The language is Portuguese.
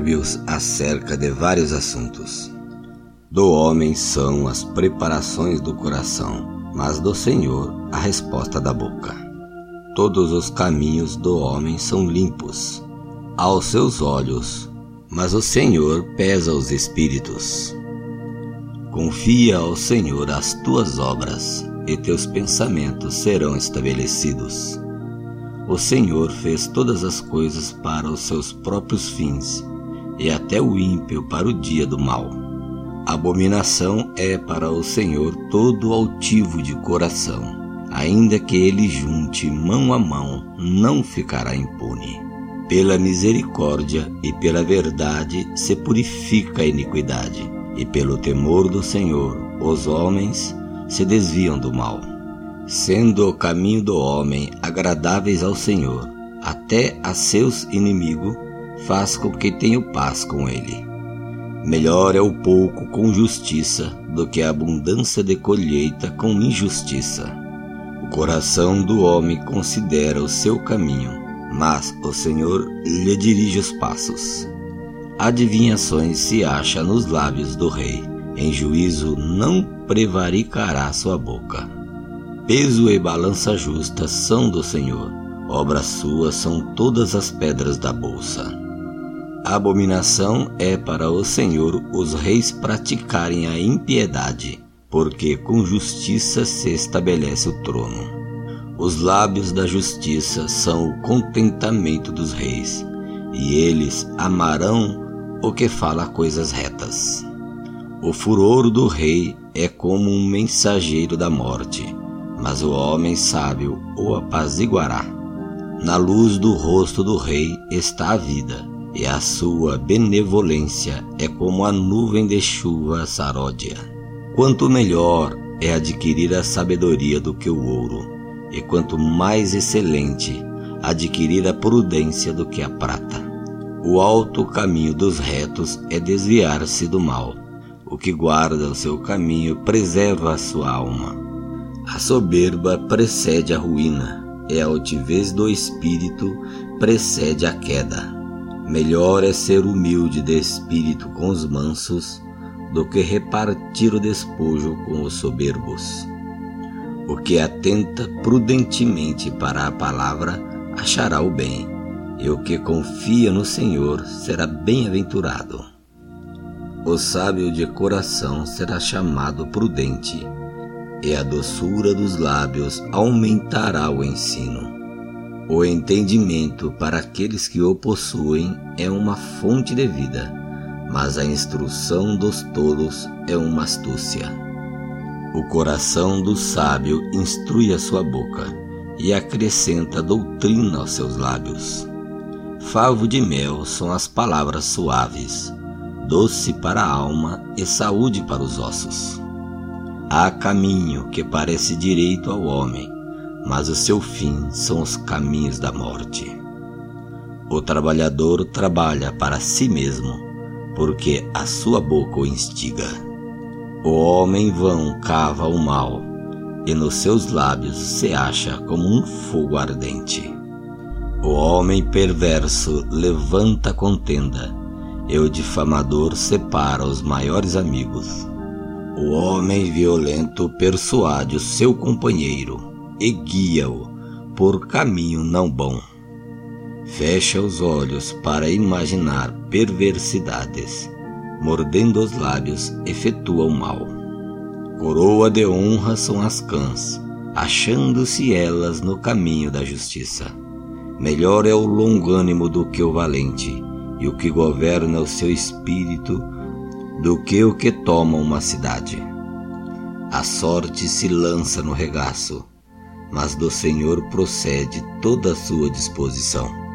Provérbios acerca de vários assuntos. Do homem são as preparações do coração, mas do Senhor a resposta da boca. Todos os caminhos do homem são limpos aos seus olhos, mas o Senhor pesa os espíritos. Confia ao Senhor as tuas obras, e teus pensamentos serão estabelecidos. O Senhor fez todas as coisas para os seus próprios fins, e até o ímpio para o dia do mal. Abominação é para o Senhor todo altivo de coração, ainda que ele junte mão a mão, não ficará impune. Pela misericórdia e pela verdade se purifica a iniquidade, e pelo temor do Senhor os homens se desviam do mal sendo o caminho do homem agradáveis ao Senhor, até a seus inimigos, faz com que tenha paz com ele. Melhor é o pouco com justiça do que a abundância de colheita com injustiça. O coração do homem considera o seu caminho, mas o Senhor lhe dirige os passos. Adivinhações se acha nos lábios do rei, em juízo não prevaricará sua boca. Peso e balança justa são do Senhor, obras suas são todas as pedras da bolsa. Abominação é para o Senhor os reis praticarem a impiedade, porque com justiça se estabelece o trono. Os lábios da justiça são o contentamento dos reis, e eles amarão o que fala coisas retas. O furor do rei é como um mensageiro da morte mas o homem sábio o apaziguará. Na luz do rosto do rei está a vida, e a sua benevolência é como a nuvem de chuva saródia. Quanto melhor é adquirir a sabedoria do que o ouro, e quanto mais excelente adquirir a prudência do que a prata. O alto caminho dos retos é desviar-se do mal. O que guarda o seu caminho preserva a sua alma. A soberba precede a ruína, e a altivez do espírito precede a queda. Melhor é ser humilde de espírito com os mansos do que repartir o despojo com os soberbos. O que atenta prudentemente para a palavra achará o bem, e o que confia no Senhor será bem-aventurado. O sábio de coração será chamado prudente e a doçura dos lábios aumentará o ensino. O entendimento para aqueles que o possuem é uma fonte de vida, mas a instrução dos tolos é uma astúcia. O coração do sábio instrui a sua boca e acrescenta doutrina aos seus lábios. Favo de mel são as palavras suaves, doce para a alma e saúde para os ossos. Há caminho que parece direito ao homem, mas o seu fim são os caminhos da morte. O trabalhador trabalha para si mesmo, porque a sua boca o instiga. O homem vão cava o mal, e nos seus lábios se acha como um fogo ardente. O homem perverso levanta contenda, e o difamador separa os maiores amigos. O homem violento persuade o seu companheiro e guia-o por caminho não bom. Fecha os olhos para imaginar perversidades, mordendo os lábios, efetua o mal. Coroa de honra são as cãs, achando-se elas no caminho da justiça. Melhor é o longânimo do que o valente, e o que governa o seu espírito do que o que toma uma cidade. A sorte se lança no regaço, mas do Senhor procede toda a sua disposição.